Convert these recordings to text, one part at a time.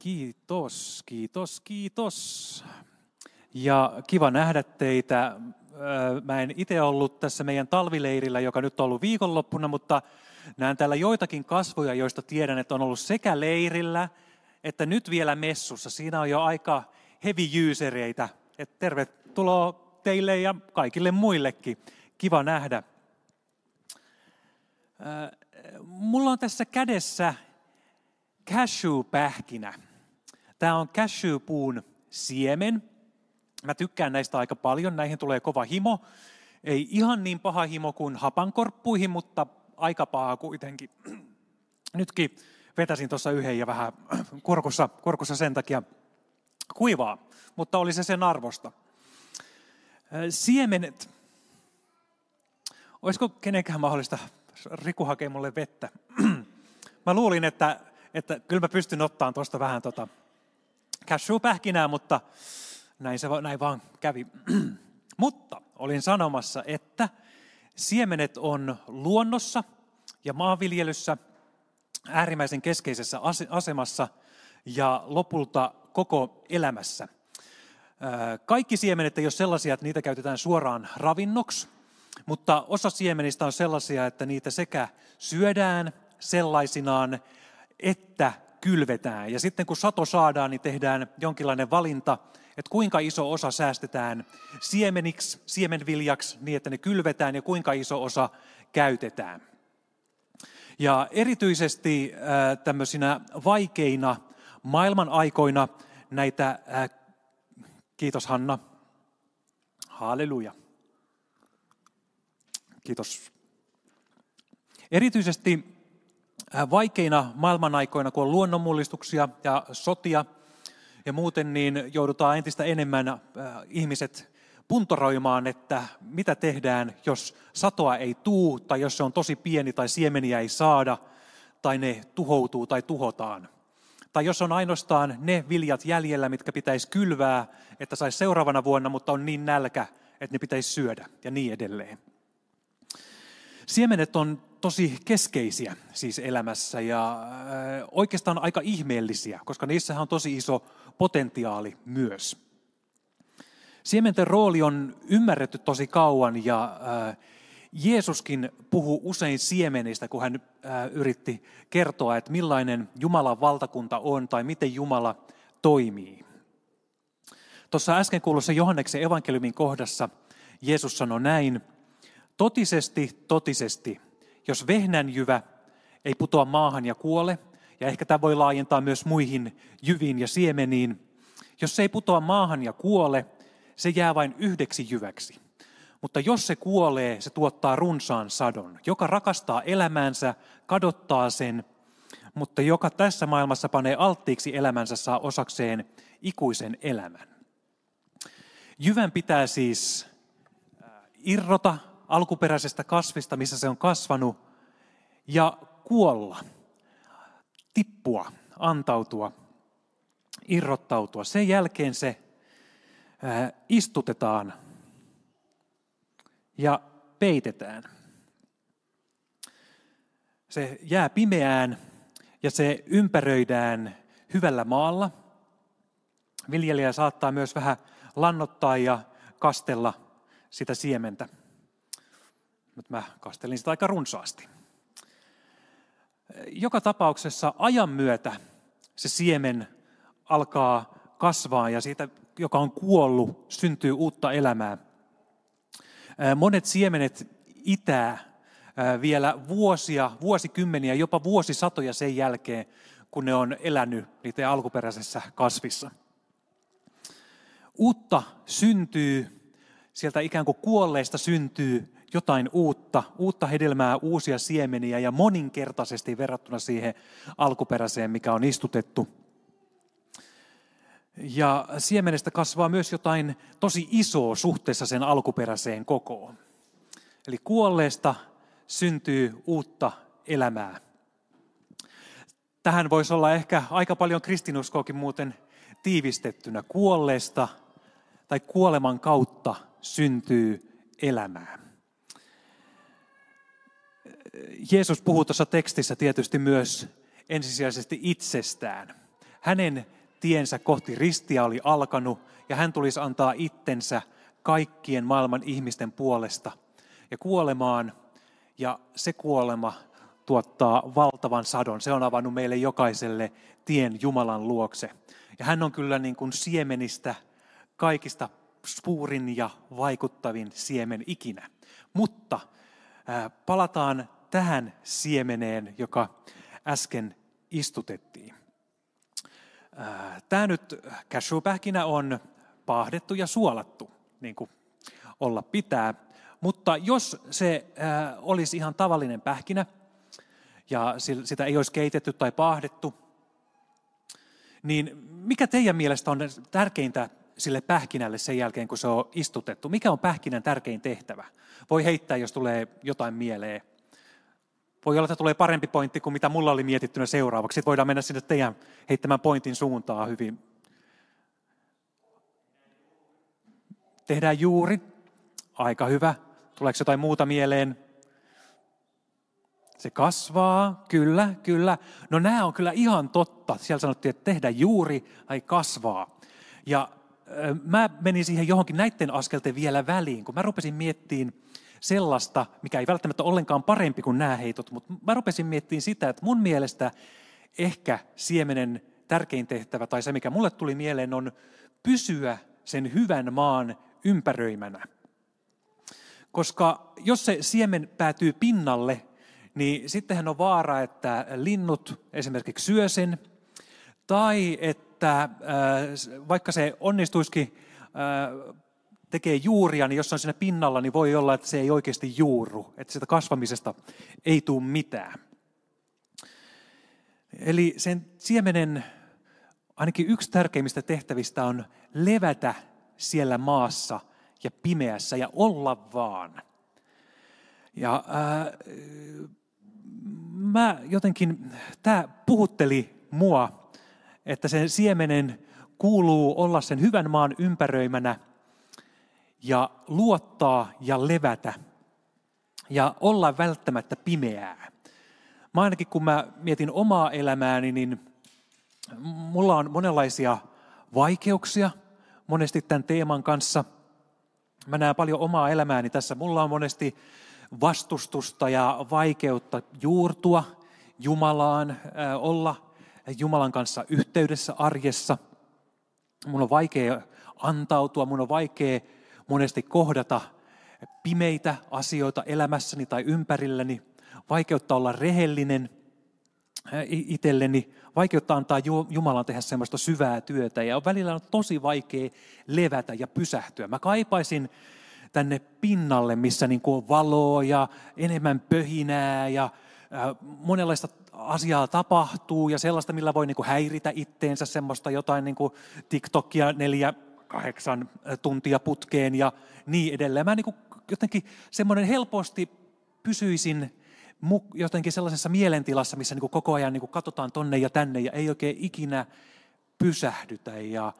Kiitos, kiitos, kiitos. Ja kiva nähdä teitä. Mä en itse ollut tässä meidän talvileirillä, joka nyt on ollut viikonloppuna, mutta näen täällä joitakin kasvoja, joista tiedän, että on ollut sekä leirillä että nyt vielä messussa. Siinä on jo aika heavy usereita. Et tervetuloa teille ja kaikille muillekin. Kiva nähdä. Mulla on tässä kädessä cashew-pähkinä. Tämä on cashewpuun siemen. Mä tykkään näistä aika paljon, näihin tulee kova himo. Ei ihan niin paha himo kuin hapankorppuihin, mutta aika paha kuitenkin. Nytkin vetäsin tuossa yhden ja vähän korkussa, korkussa sen takia kuivaa, mutta oli se sen arvosta. Siemenet. Olisiko kenenkään mahdollista, Riku hakee mulle vettä. Mä luulin, että, että kyllä mä pystyn ottamaan tuosta vähän tota cashew-pähkinää, mutta näin, se, näin vaan kävi. mutta olin sanomassa, että siemenet on luonnossa ja maanviljelyssä äärimmäisen keskeisessä asemassa ja lopulta koko elämässä. Kaikki siemenet ei ole sellaisia, että niitä käytetään suoraan ravinnoksi, mutta osa siemenistä on sellaisia, että niitä sekä syödään sellaisinaan, että kylvetään. Ja sitten kun sato saadaan, niin tehdään jonkinlainen valinta, että kuinka iso osa säästetään siemeniksi, siemenviljaksi, niin että ne kylvetään, ja kuinka iso osa käytetään. Ja erityisesti äh, tämmöisinä vaikeina maailman aikoina näitä, äh, kiitos Hanna, halleluja, kiitos. Erityisesti vaikeina maailmanaikoina, kun on luonnonmullistuksia ja sotia ja muuten, niin joudutaan entistä enemmän ihmiset puntoroimaan, että mitä tehdään, jos satoa ei tuu, tai jos se on tosi pieni, tai siemeniä ei saada, tai ne tuhoutuu tai tuhotaan. Tai jos on ainoastaan ne viljat jäljellä, mitkä pitäisi kylvää, että saisi seuraavana vuonna, mutta on niin nälkä, että ne pitäisi syödä, ja niin edelleen. Siemenet on tosi keskeisiä siis elämässä ja äh, oikeastaan aika ihmeellisiä, koska niissähän on tosi iso potentiaali myös. Siementen rooli on ymmärretty tosi kauan ja äh, Jeesuskin puhuu usein siemenistä, kun hän äh, yritti kertoa, että millainen Jumalan valtakunta on tai miten Jumala toimii. Tuossa äsken kuulussa Johanneksen evankeliumin kohdassa Jeesus sanoi näin, totisesti, totisesti, jos vehnänjyvä ei putoa maahan ja kuole, ja ehkä tämä voi laajentaa myös muihin jyviin ja siemeniin, jos se ei putoa maahan ja kuole, se jää vain yhdeksi jyväksi. Mutta jos se kuolee, se tuottaa runsaan sadon. Joka rakastaa elämäänsä, kadottaa sen, mutta joka tässä maailmassa panee alttiiksi elämänsä, saa osakseen ikuisen elämän. Jyvän pitää siis äh, irrota alkuperäisestä kasvista, missä se on kasvanut, ja kuolla, tippua, antautua, irrottautua. Sen jälkeen se istutetaan ja peitetään. Se jää pimeään ja se ympäröidään hyvällä maalla. Viljelijä saattaa myös vähän lannottaa ja kastella sitä siementä mutta mä kastelin sitä aika runsaasti. Joka tapauksessa ajan myötä se siemen alkaa kasvaa ja siitä, joka on kuollut, syntyy uutta elämää. Monet siemenet itää vielä vuosia, vuosikymmeniä, jopa vuosisatoja sen jälkeen, kun ne on elänyt niiden alkuperäisessä kasvissa. Uutta syntyy, sieltä ikään kuin kuolleista syntyy jotain uutta, uutta hedelmää, uusia siemeniä ja moninkertaisesti verrattuna siihen alkuperäiseen, mikä on istutettu. Ja siemenestä kasvaa myös jotain tosi isoa suhteessa sen alkuperäiseen kokoon. Eli kuolleesta syntyy uutta elämää. Tähän voisi olla ehkä aika paljon kristinuskoakin muuten tiivistettynä. Kuolleesta tai kuoleman kautta syntyy elämää. Jeesus puhuu tuossa tekstissä tietysti myös ensisijaisesti itsestään. hänen tiensä kohti ristiä oli alkanut ja hän tulisi antaa itsensä kaikkien maailman ihmisten puolesta ja kuolemaan. Ja se kuolema tuottaa valtavan sadon. Se on avannut meille jokaiselle tien Jumalan luokse. Ja hän on kyllä niin kuin siemenistä kaikista suurin ja vaikuttavin siemen ikinä. Mutta palataan tähän siemeneen, joka äsken istutettiin. Tämä nyt cashewpähkinä on paahdettu ja suolattu, niin kuin olla pitää. Mutta jos se olisi ihan tavallinen pähkinä ja sitä ei olisi keitetty tai paahdettu, niin mikä teidän mielestä on tärkeintä sille pähkinälle sen jälkeen, kun se on istutettu? Mikä on pähkinän tärkein tehtävä? Voi heittää, jos tulee jotain mieleen. Voi olla, että tulee parempi pointti kuin mitä mulla oli mietittynä seuraavaksi. Sitten voidaan mennä sinne teidän heittämään pointin suuntaan hyvin. Tehdään juuri. Aika hyvä. Tuleeko jotain muuta mieleen? Se kasvaa, kyllä, kyllä. No nämä on kyllä ihan totta. Siellä sanottiin, että tehdä juuri tai kasvaa. Ja mä menin siihen johonkin näiden askelten vielä väliin, kun mä rupesin miettimään sellaista, mikä ei välttämättä ollenkaan parempi kuin nämä heitot, mutta mä rupesin miettimään sitä, että mun mielestä ehkä siemenen tärkein tehtävä tai se, mikä mulle tuli mieleen, on pysyä sen hyvän maan ympäröimänä. Koska jos se siemen päätyy pinnalle, niin sittenhän on vaara, että linnut esimerkiksi syö sen, tai että äh, vaikka se onnistuisikin äh, tekee juuria, niin jos on siinä pinnalla, niin voi olla, että se ei oikeasti juuru, että sitä kasvamisesta ei tule mitään. Eli sen siemenen ainakin yksi tärkeimmistä tehtävistä on levätä siellä maassa ja pimeässä ja olla vaan. Ja ää, äh, mä jotenkin, tämä puhutteli mua, että sen siemenen kuuluu olla sen hyvän maan ympäröimänä – ja luottaa ja levätä ja olla välttämättä pimeää. Mä ainakin kun mä mietin omaa elämääni, niin mulla on monenlaisia vaikeuksia monesti tämän teeman kanssa. Mä näen paljon omaa elämääni tässä. Mulla on monesti vastustusta ja vaikeutta juurtua Jumalaan, olla Jumalan kanssa yhteydessä arjessa. Mun on vaikea antautua, mun on vaikea monesti kohdata pimeitä asioita elämässäni tai ympärilläni, vaikeutta olla rehellinen itselleni, vaikeutta antaa Jumalan tehdä semmoista syvää työtä ja välillä on tosi vaikea levätä ja pysähtyä. Mä kaipaisin tänne pinnalle, missä niin kuin on valoa ja enemmän pöhinää ja monenlaista asiaa tapahtuu ja sellaista, millä voi niin kuin häiritä itteensä, semmoista jotain niin kuin TikTokia neljä kahdeksan tuntia putkeen ja niin edelleen. Mä niin jotenkin semmoinen helposti pysyisin jotenkin sellaisessa mielentilassa, missä niin koko ajan niin katsotaan tonne ja tänne ja ei oikein ikinä pysähdytä ja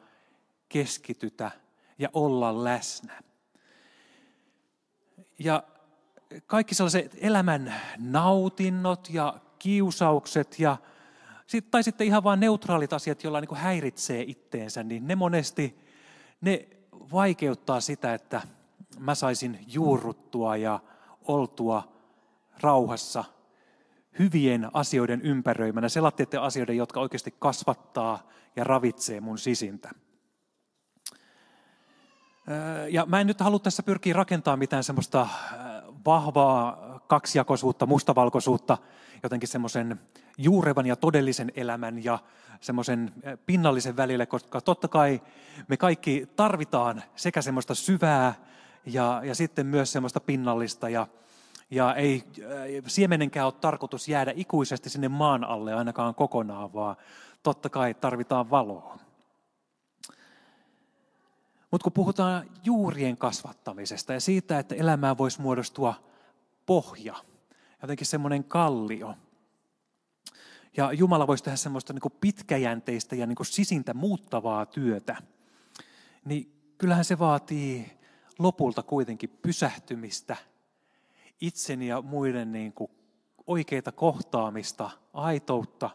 keskitytä ja olla läsnä. Ja kaikki sellaiset elämän nautinnot ja kiusaukset ja tai sitten ihan vain neutraalit asiat, joilla niin häiritsee itteensä, niin ne monesti ne vaikeuttaa sitä, että mä saisin juurruttua ja oltua rauhassa hyvien asioiden ympäröimänä, sellaisten asioiden, jotka oikeasti kasvattaa ja ravitsee mun sisintä. Ja mä en nyt halua tässä pyrkiä rakentamaan mitään semmoista vahvaa kaksijakoisuutta, mustavalkoisuutta, jotenkin semmoisen juurevan ja todellisen elämän ja semmoisen eh, pinnallisen välille, koska totta kai me kaikki tarvitaan sekä semmoista syvää ja, ja sitten myös semmoista pinnallista ja, ja ei eh, siemenenkään ole tarkoitus jäädä ikuisesti sinne maan alle ainakaan kokonaan, vaan totta kai tarvitaan valoa. Mutta kun puhutaan juurien kasvattamisesta ja siitä, että elämään voisi muodostua pohja, jotenkin semmoinen kallio, ja Jumala voisi tehdä semmoista niin pitkäjänteistä ja niin sisintä muuttavaa työtä, niin kyllähän se vaatii lopulta kuitenkin pysähtymistä, itseni ja muiden niin kuin oikeita kohtaamista, aitoutta,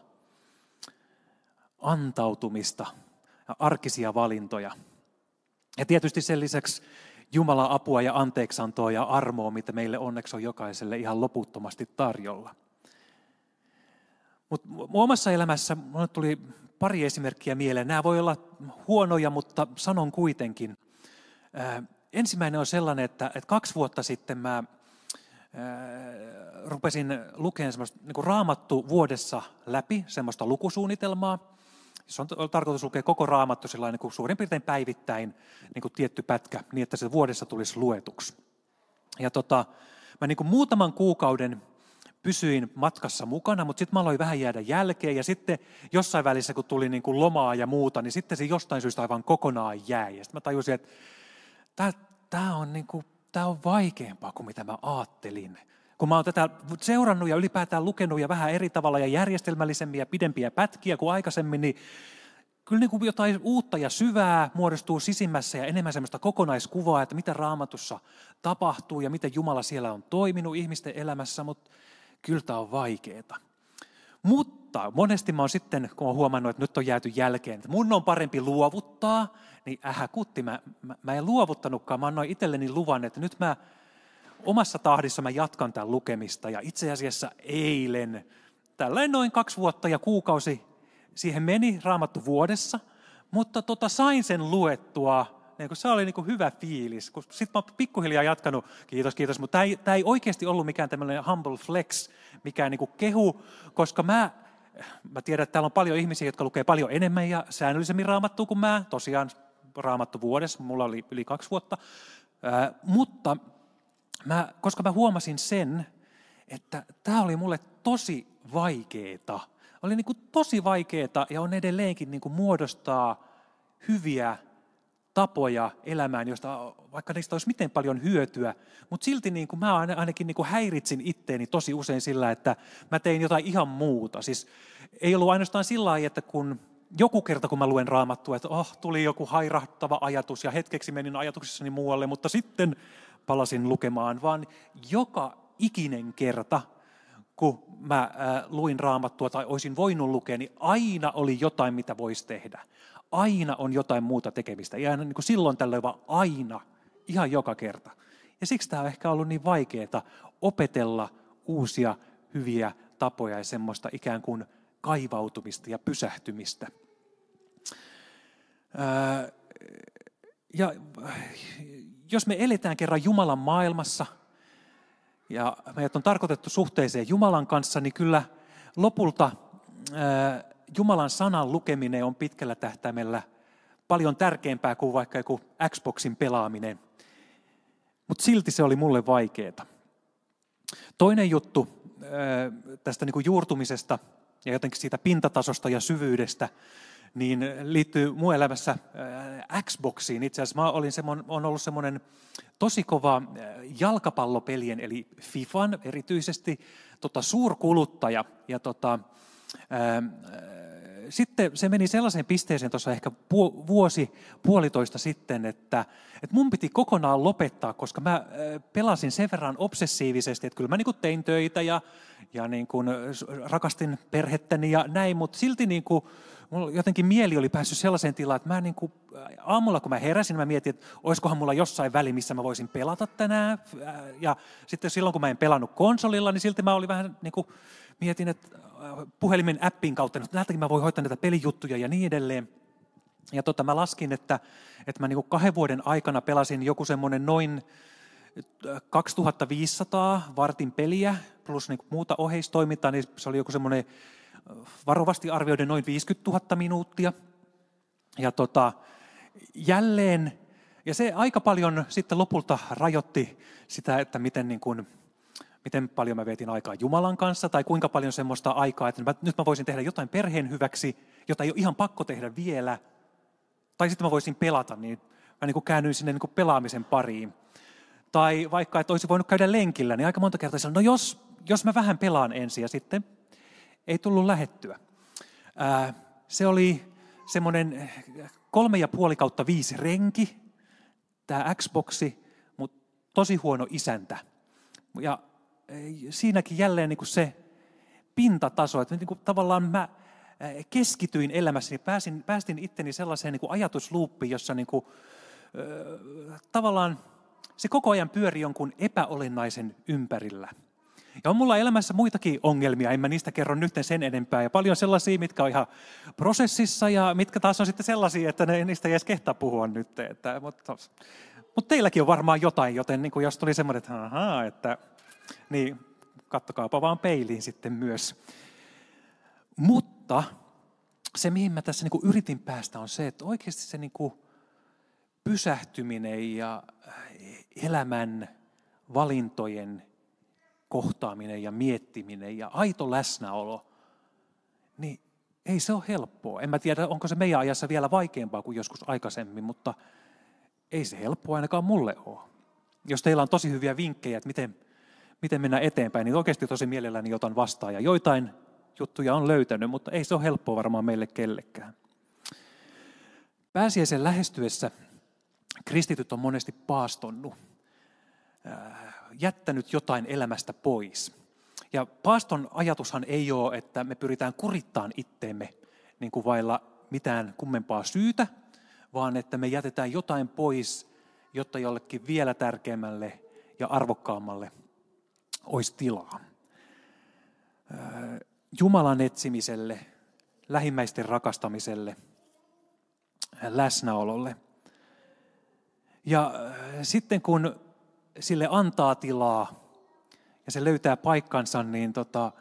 antautumista ja arkisia valintoja. Ja tietysti sen lisäksi Jumalan apua ja anteeksantoa ja armoa, mitä meille onneksi on jokaiselle ihan loputtomasti tarjolla. Mutta omassa elämässä minulle tuli pari esimerkkiä mieleen. Nämä voi olla huonoja, mutta sanon kuitenkin. ensimmäinen on sellainen, että, että kaksi vuotta sitten mä rupesin lukemaan semmoista niin raamattu vuodessa läpi, semmoista lukusuunnitelmaa. Se on tarkoitus lukea koko raamattu niin kuin suurin piirtein päivittäin niin kuin tietty pätkä, niin että se vuodessa tulisi luetuksi. Ja tota, mä niin kuin muutaman kuukauden pysyin matkassa mukana, mutta sitten mä aloin vähän jäädä jälkeen ja sitten jossain välissä, kun tuli niin kuin lomaa ja muuta, niin sitten se jostain syystä aivan kokonaan jäi. Ja sitten mä tajusin, että tämä on, niin kuin, on vaikeampaa kuin mitä mä ajattelin. Kun mä oon tätä seurannut ja ylipäätään lukenut ja vähän eri tavalla ja järjestelmällisemmin ja pidempiä pätkiä kuin aikaisemmin, niin kyllä niin kuin jotain uutta ja syvää muodostuu sisimmässä ja enemmän sellaista kokonaiskuvaa, että mitä raamatussa tapahtuu ja miten Jumala siellä on toiminut ihmisten elämässä, mutta kyllä tämä on vaikeaa. Mutta monesti mä oon sitten, kun oon huomannut, että nyt on jääty jälkeen, että mun on parempi luovuttaa, niin ähä kutti, mä, mä, mä en luovuttanutkaan, mä annoin itselleni luvan, että nyt mä omassa tahdissa mä jatkan tämän lukemista. Ja itse asiassa eilen, tällainen noin kaksi vuotta ja kuukausi siihen meni raamattu vuodessa, mutta tota, sain sen luettua niin se oli niin kuin hyvä fiilis. Sitten mä oon pikkuhiljaa jatkanut, kiitos, kiitos, mutta tämä ei, tämä ei oikeasti ollut mikään tämmöinen humble flex, mikään niin kehu, koska mä, mä tiedän, että täällä on paljon ihmisiä, jotka lukee paljon enemmän ja säännöllisemmin raamattua kuin mä. Tosiaan raamattu vuodessa, mulla oli yli kaksi vuotta. Ää, mutta mä, koska mä huomasin sen, että tämä oli mulle tosi vaikeeta. Oli niin kuin tosi vaikeeta ja on edelleenkin niin kuin muodostaa hyviä tapoja elämään, josta vaikka niistä olisi miten paljon hyötyä, mutta silti niin kuin mä ainakin niin kuin häiritsin itteeni tosi usein sillä, että mä tein jotain ihan muuta. Siis ei ollut ainoastaan sillä lailla, että kun joku kerta, kun mä luen raamattua, että oh, tuli joku hairahtava ajatus ja hetkeksi menin ajatuksissani muualle, mutta sitten palasin lukemaan, vaan joka ikinen kerta, kun mä äh, luin raamattua tai olisin voinut lukea, niin aina oli jotain, mitä voisi tehdä. Aina on jotain muuta tekemistä. Ja niin kuin silloin tällöin vaan aina, ihan joka kerta. Ja siksi tämä on ehkä ollut niin vaikeaa opetella uusia hyviä tapoja ja semmoista ikään kuin kaivautumista ja pysähtymistä. Äh, ja jos me eletään kerran Jumalan maailmassa ja meidät on tarkoitettu suhteeseen Jumalan kanssa, niin kyllä lopulta Jumalan sanan lukeminen on pitkällä tähtäimellä paljon tärkeämpää kuin vaikka joku Xboxin pelaaminen. Mutta silti se oli mulle vaikeaa. Toinen juttu tästä niin kuin juurtumisesta ja jotenkin siitä pintatasosta ja syvyydestä, niin liittyy mun elämässä äh, Xboxiin. Itse asiassa mä olin semmoinen, on ollut semmoinen tosi kova äh, jalkapallopelien, eli FIFAn erityisesti tota, suurkuluttaja. Ja tota, ää, äh, sitten se meni sellaiseen pisteeseen tuossa ehkä vuosi, puolitoista sitten, että, että mun piti kokonaan lopettaa, koska mä pelasin sen verran obsessiivisesti, että kyllä mä niin tein töitä ja, ja niin rakastin perhettäni ja näin, mutta silti niin kuin mulla jotenkin mieli oli päässyt sellaiseen tilaan, että mä niin kuin, aamulla kun mä heräsin, mä mietin, että olisikohan mulla jossain väli, missä mä voisin pelata tänään. Ja sitten silloin, kun mä en pelannut konsolilla, niin silti mä olin vähän niin kuin, mietin, että puhelimen appin kautta, että näiltäkin mä voin hoitaa näitä pelijuttuja ja niin edelleen. Ja tota, mä laskin, että, että mä niin kuin kahden vuoden aikana pelasin joku semmoinen noin 2500 vartin peliä plus niin kuin muuta oheistoimintaa, niin se oli joku semmoinen varovasti arvioiden noin 50 000 minuuttia. Ja tota, jälleen, ja se aika paljon sitten lopulta rajoitti sitä, että miten, niin kuin, miten paljon mä vietin aikaa Jumalan kanssa, tai kuinka paljon semmoista aikaa, että nyt mä voisin tehdä jotain perheen hyväksi, jota ei ole ihan pakko tehdä vielä, tai sitten mä voisin pelata, niin mä niin kuin käännyin sinne niin kuin pelaamisen pariin. Tai vaikka, että olisi voinut käydä lenkillä, niin aika monta kertaa sanoin, no jos, jos mä vähän pelaan ensin ja sitten ei tullut lähettyä. Se oli semmoinen kolme ja puoli kautta viisi renki, tämä Xboxi, mutta tosi huono isäntä. Ja siinäkin jälleen niin kuin se pintataso, että niin kuin tavallaan mä keskityin elämässäni, pääsin, päästin itteni sellaiseen niin kuin ajatusluuppiin, jossa niin kuin, tavallaan se koko ajan pyöri jonkun epäolennaisen ympärillä. Ja on mulla elämässä muitakin ongelmia, en mä niistä kerro nyt sen enempää. Ja paljon sellaisia, mitkä on ihan prosessissa ja mitkä taas on sitten sellaisia, että ne, niistä ei edes kehtaa puhua nyt. Että, mutta, mutta teilläkin on varmaan jotain, joten niin jos tuli semmoinen, että, ahaa, että niin kattokaapa vaan peiliin sitten myös. Mutta se, mihin mä tässä niin yritin päästä, on se, että oikeasti se niin pysähtyminen ja elämän valintojen kohtaaminen ja miettiminen ja aito läsnäolo, niin ei se ole helppoa. En mä tiedä, onko se meidän ajassa vielä vaikeampaa kuin joskus aikaisemmin, mutta ei se helppoa ainakaan mulle ole. Jos teillä on tosi hyviä vinkkejä, että miten, miten mennä eteenpäin, niin oikeasti tosi mielelläni otan vastaan. Ja joitain juttuja on löytänyt, mutta ei se ole helppoa varmaan meille kellekään. Pääsiäisen lähestyessä kristityt on monesti paastonnut, äh, jättänyt jotain elämästä pois. Ja paaston ajatushan ei ole, että me pyritään kurittaan itteemme niin kuin vailla mitään kummempaa syytä, vaan että me jätetään jotain pois, jotta jollekin vielä tärkeämmälle ja arvokkaammalle olisi tilaa. Äh, Jumalan etsimiselle, lähimmäisten rakastamiselle, läsnäololle – ja äh, sitten kun sille antaa tilaa ja se löytää paikkansa, niin tota,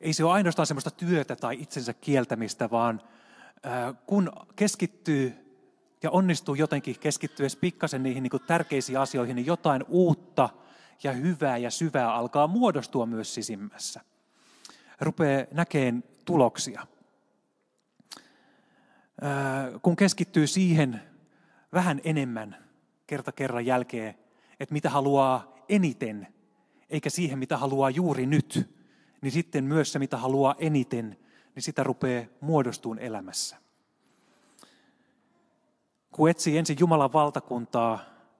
ei se ole ainoastaan semmoista työtä tai itsensä kieltämistä, vaan äh, kun keskittyy ja onnistuu jotenkin keskittyä pikkasen niihin niin kuin tärkeisiin asioihin, niin jotain uutta ja hyvää ja syvää alkaa muodostua myös sisimmässä. Rupeaa näkeen tuloksia. Äh, kun keskittyy siihen vähän enemmän, kerta kerran jälkeen, että mitä haluaa eniten, eikä siihen, mitä haluaa juuri nyt, niin sitten myös se, mitä haluaa eniten, niin sitä rupeaa muodostuun elämässä. Kun etsii ensin Jumalan valtakuntaa,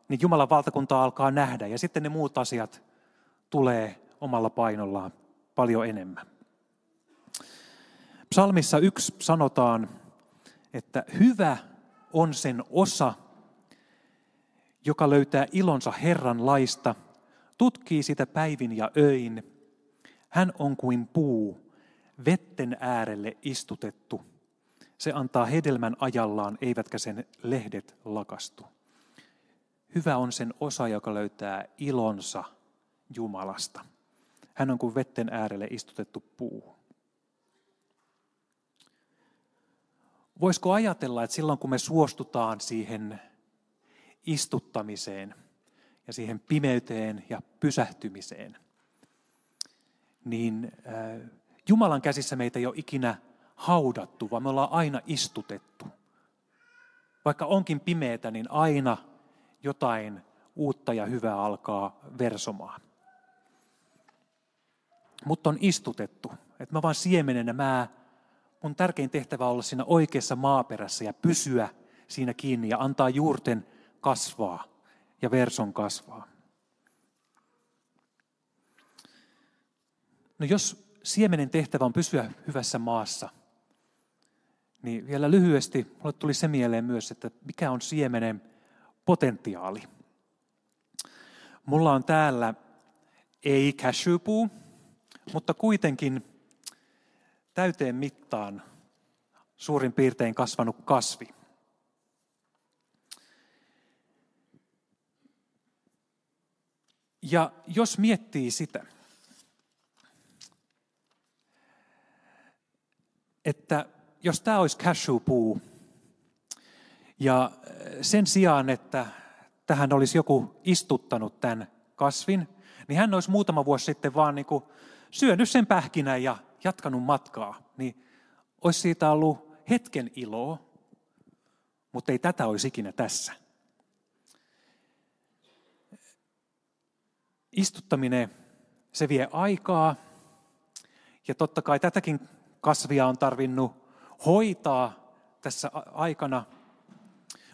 niin Jumalan valtakuntaa alkaa nähdä ja sitten ne muut asiat tulee omalla painollaan paljon enemmän. Psalmissa yksi sanotaan, että hyvä on sen osa, joka löytää ilonsa Herran laista, tutkii sitä päivin ja öin. Hän on kuin puu, vetten äärelle istutettu. Se antaa hedelmän ajallaan, eivätkä sen lehdet lakastu. Hyvä on sen osa, joka löytää ilonsa Jumalasta. Hän on kuin vetten äärelle istutettu puu. Voisiko ajatella, että silloin kun me suostutaan siihen istuttamiseen ja siihen pimeyteen ja pysähtymiseen, niin äh, Jumalan käsissä meitä ei ole ikinä haudattu, vaan me ollaan aina istutettu. Vaikka onkin pimeätä, niin aina jotain uutta ja hyvää alkaa versomaan. Mutta on istutettu, että mä vaan siemenenä, mä, mun tärkein tehtävä on olla siinä oikeassa maaperässä ja pysyä siinä kiinni ja antaa juurten kasvaa ja verson kasvaa. No jos siemenen tehtävä on pysyä hyvässä maassa, niin vielä lyhyesti mulle tuli se mieleen myös, että mikä on siemenen potentiaali. Mulla on täällä ei cashewpuu, mutta kuitenkin täyteen mittaan suurin piirtein kasvanut kasvi. Ja jos miettii sitä, että jos tämä olisi cashewpuu, ja sen sijaan, että tähän olisi joku istuttanut tämän kasvin, niin hän olisi muutama vuosi sitten vaan niin kuin syönyt sen pähkinän ja jatkanut matkaa. Niin olisi siitä ollut hetken iloa, mutta ei tätä olisi ikinä tässä. Istuttaminen, se vie aikaa. Ja totta kai tätäkin kasvia on tarvinnut hoitaa tässä aikana.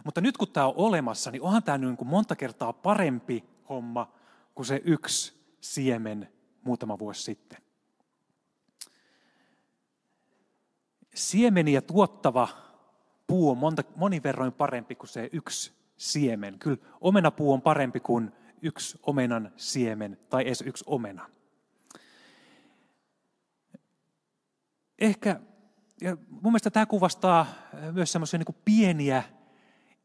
Mutta nyt kun tämä on olemassa, niin onhan tämä niin kuin monta kertaa parempi homma kuin se yksi siemen muutama vuosi sitten. siemeniä tuottava puu on monta, monin verroin parempi kuin se yksi siemen. Kyllä omenapuu on parempi kuin yksi omenan siemen tai edes yksi omena. Ehkä, ja mun mielestä tämä kuvastaa myös semmoisia niin pieniä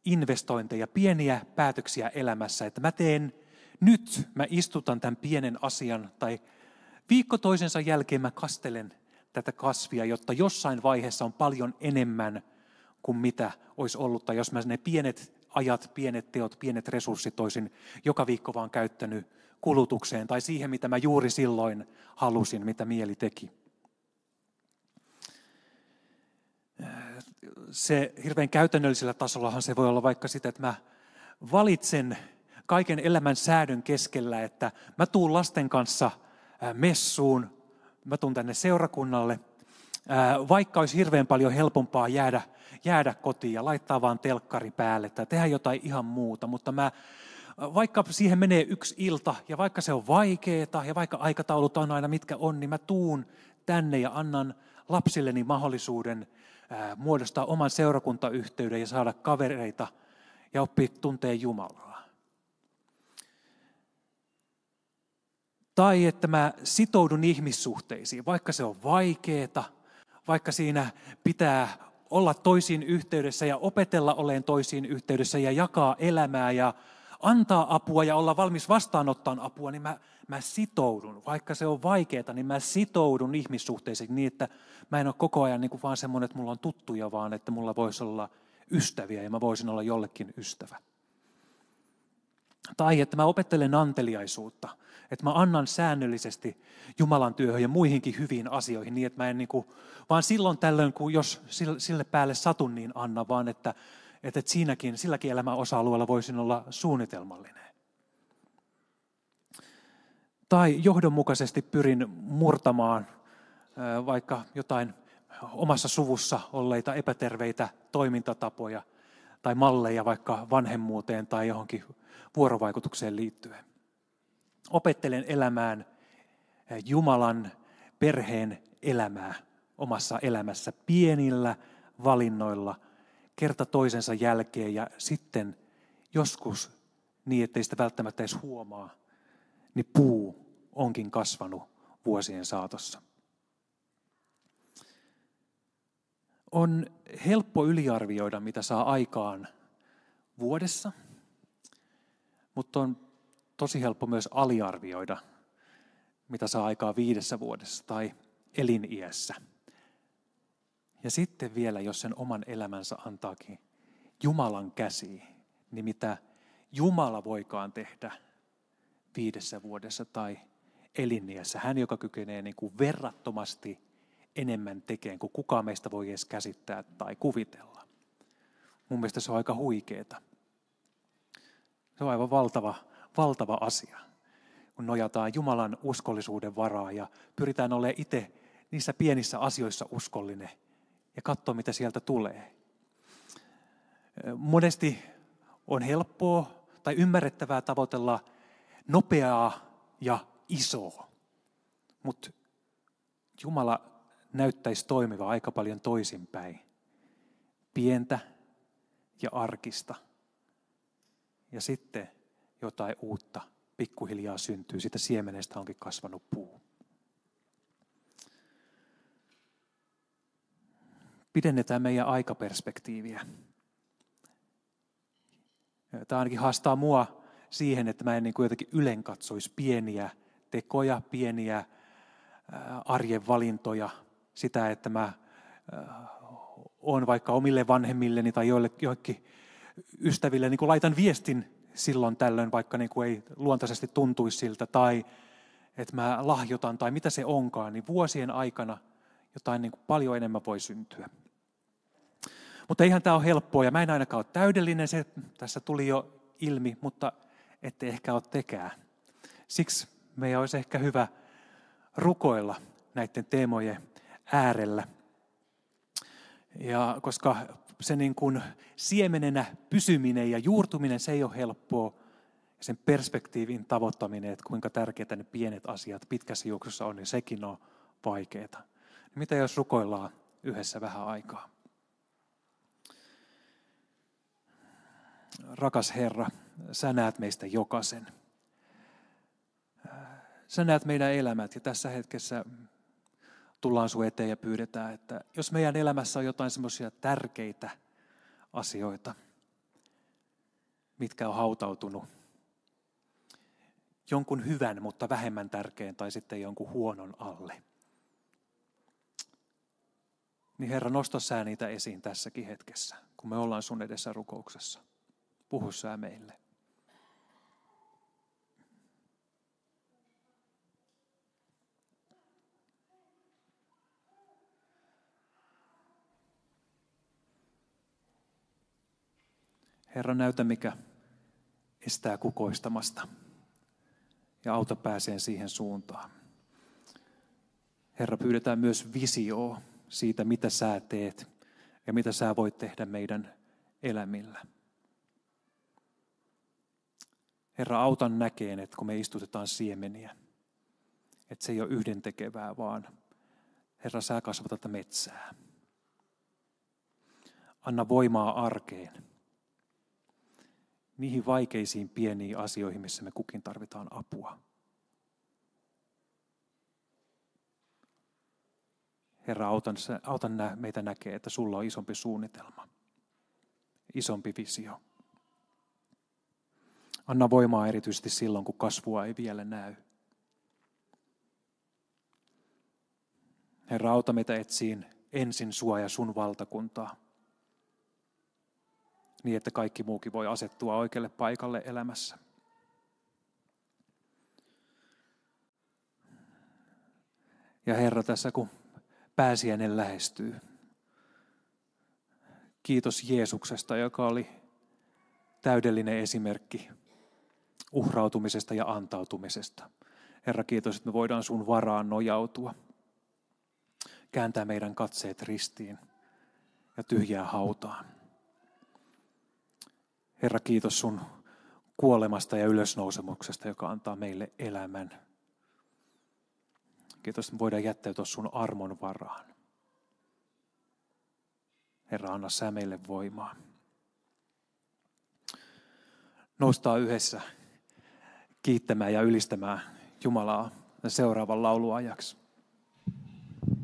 investointeja, pieniä päätöksiä elämässä, että mä teen nyt, mä istutan tämän pienen asian tai viikko toisensa jälkeen mä kastelen tätä kasvia, jotta jossain vaiheessa on paljon enemmän kuin mitä olisi ollut. Tai jos mä ne pienet ajat, pienet teot, pienet resurssit olisin joka viikko vaan käyttänyt kulutukseen tai siihen, mitä mä juuri silloin halusin, mitä mieli teki. Se hirveän käytännöllisellä tasollahan se voi olla vaikka sitä, että mä valitsen kaiken elämän säädön keskellä, että mä tuun lasten kanssa messuun, mä tuun tänne seurakunnalle, vaikka olisi hirveän paljon helpompaa jäädä, jäädä kotiin ja laittaa vaan telkkari päälle tai tehdä jotain ihan muuta, mutta mä, vaikka siihen menee yksi ilta ja vaikka se on vaikeaa ja vaikka aikataulut on aina mitkä on, niin mä tuun tänne ja annan lapsilleni mahdollisuuden muodostaa oman seurakuntayhteyden ja saada kavereita ja oppia tuntee Jumalaa. Tai että mä sitoudun ihmissuhteisiin, vaikka se on vaikeeta, vaikka siinä pitää olla toisiin yhteydessä ja opetella oleen toisiin yhteydessä ja jakaa elämää ja antaa apua ja olla valmis vastaanottamaan apua, niin mä, mä sitoudun. Vaikka se on vaikeaa, niin mä sitoudun ihmissuhteisiin niin, että mä en ole koko ajan niin kuin vaan semmoinen, että mulla on tuttuja, vaan että mulla voisi olla ystäviä ja mä voisin olla jollekin ystävä. Tai että mä opettelen anteliaisuutta, että mä annan säännöllisesti Jumalan työhön ja muihinkin hyviin asioihin niin, että mä en niin kuin, vaan silloin tällöin, kun jos sille päälle satun, niin anna, vaan että, että siinäkin, silläkin elämän osa-alueella voisin olla suunnitelmallinen. Tai johdonmukaisesti pyrin murtamaan vaikka jotain omassa suvussa olleita epäterveitä toimintatapoja tai malleja vaikka vanhemmuuteen tai johonkin vuorovaikutukseen liittyen. Opettelen elämään Jumalan perheen elämää omassa elämässä pienillä valinnoilla kerta toisensa jälkeen ja sitten joskus niin, ettei sitä välttämättä edes huomaa, niin puu onkin kasvanut vuosien saatossa. On helppo yliarvioida, mitä saa aikaan vuodessa – mutta on tosi helppo myös aliarvioida, mitä saa aikaa viidessä vuodessa tai eliniässä. Ja sitten vielä, jos sen oman elämänsä antaakin Jumalan käsiin, niin mitä Jumala voikaan tehdä viidessä vuodessa tai eliniässä. Hän, joka kykenee niin kuin verrattomasti enemmän tekemään kuin kukaan meistä voi edes käsittää tai kuvitella. Mun mielestä se on aika huikeeta. Se on aivan valtava, valtava asia, kun nojataan Jumalan uskollisuuden varaa ja pyritään olemaan itse niissä pienissä asioissa uskollinen ja katsoa, mitä sieltä tulee. Monesti on helppoa tai ymmärrettävää tavoitella nopeaa ja isoa, mutta Jumala näyttäisi toimiva aika paljon toisinpäin. Pientä ja arkista – ja sitten jotain uutta pikkuhiljaa syntyy. Sitä siemenestä onkin kasvanut puu. Pidennetään meidän aikaperspektiiviä. Tämä ainakin haastaa mua siihen, että mä en niin kuin jotenkin ylen katsoisi pieniä tekoja, pieniä arjen valintoja, sitä, että mä on vaikka omille vanhemmilleni tai joillekin ystäville niin kuin laitan viestin silloin tällöin, vaikka niin kuin ei luontaisesti tuntuisi siltä, tai että mä lahjoitan tai mitä se onkaan, niin vuosien aikana jotain niin kuin paljon enemmän voi syntyä. Mutta eihän tämä ole helppoa, ja mä en ainakaan ole täydellinen, se tässä tuli jo ilmi, mutta ette ehkä ole tekään. Siksi meidän olisi ehkä hyvä rukoilla näiden teemojen äärellä. Ja koska se niin kuin siemenenä pysyminen ja juurtuminen, se ei ole helppoa. Sen perspektiivin tavoittaminen, että kuinka tärkeitä ne pienet asiat pitkässä juoksussa on, niin sekin on vaikeaa. Mitä jos rukoillaan yhdessä vähän aikaa. Rakas Herra, sä näet meistä jokaisen. Sä näet meidän elämät ja tässä hetkessä tullaan sun eteen ja pyydetään, että jos meidän elämässä on jotain semmoisia tärkeitä asioita, mitkä on hautautunut jonkun hyvän, mutta vähemmän tärkeän tai sitten jonkun huonon alle. Niin Herra, nosta sä niitä esiin tässäkin hetkessä, kun me ollaan sun edessä rukouksessa. Puhu sä meille. Herra, näytä mikä estää kukoistamasta ja auta pääseen siihen suuntaan. Herra, pyydetään myös visioa siitä, mitä sä teet ja mitä sä voit tehdä meidän elämillä. Herra, autan näkeen, että kun me istutetaan siemeniä, että se ei ole yhdentekevää, vaan Herra, sä kasvatat metsää. Anna voimaa arkeen. Niihin vaikeisiin pieniin asioihin, missä me kukin tarvitaan apua. Herra, autan, autan meitä näkee, että sulla on isompi suunnitelma, isompi visio. Anna voimaa erityisesti silloin, kun kasvua ei vielä näy. Herra, auta meitä etsiin ensin sua ja sun valtakuntaa, niin että kaikki muukin voi asettua oikealle paikalle elämässä. Ja Herra, tässä kun pääsiäinen lähestyy, kiitos Jeesuksesta, joka oli täydellinen esimerkki uhrautumisesta ja antautumisesta. Herra, kiitos, että me voidaan sun varaan nojautua. Kääntää meidän katseet ristiin ja tyhjää hautaan. Herra, kiitos sun kuolemasta ja ylösnousemuksesta, joka antaa meille elämän. Kiitos, että me voidaan jättäytyä sun armon varaan. Herra, anna sä meille voimaa. Noustaa yhdessä kiittämään ja ylistämään Jumalaa seuraavan lauluajaksi.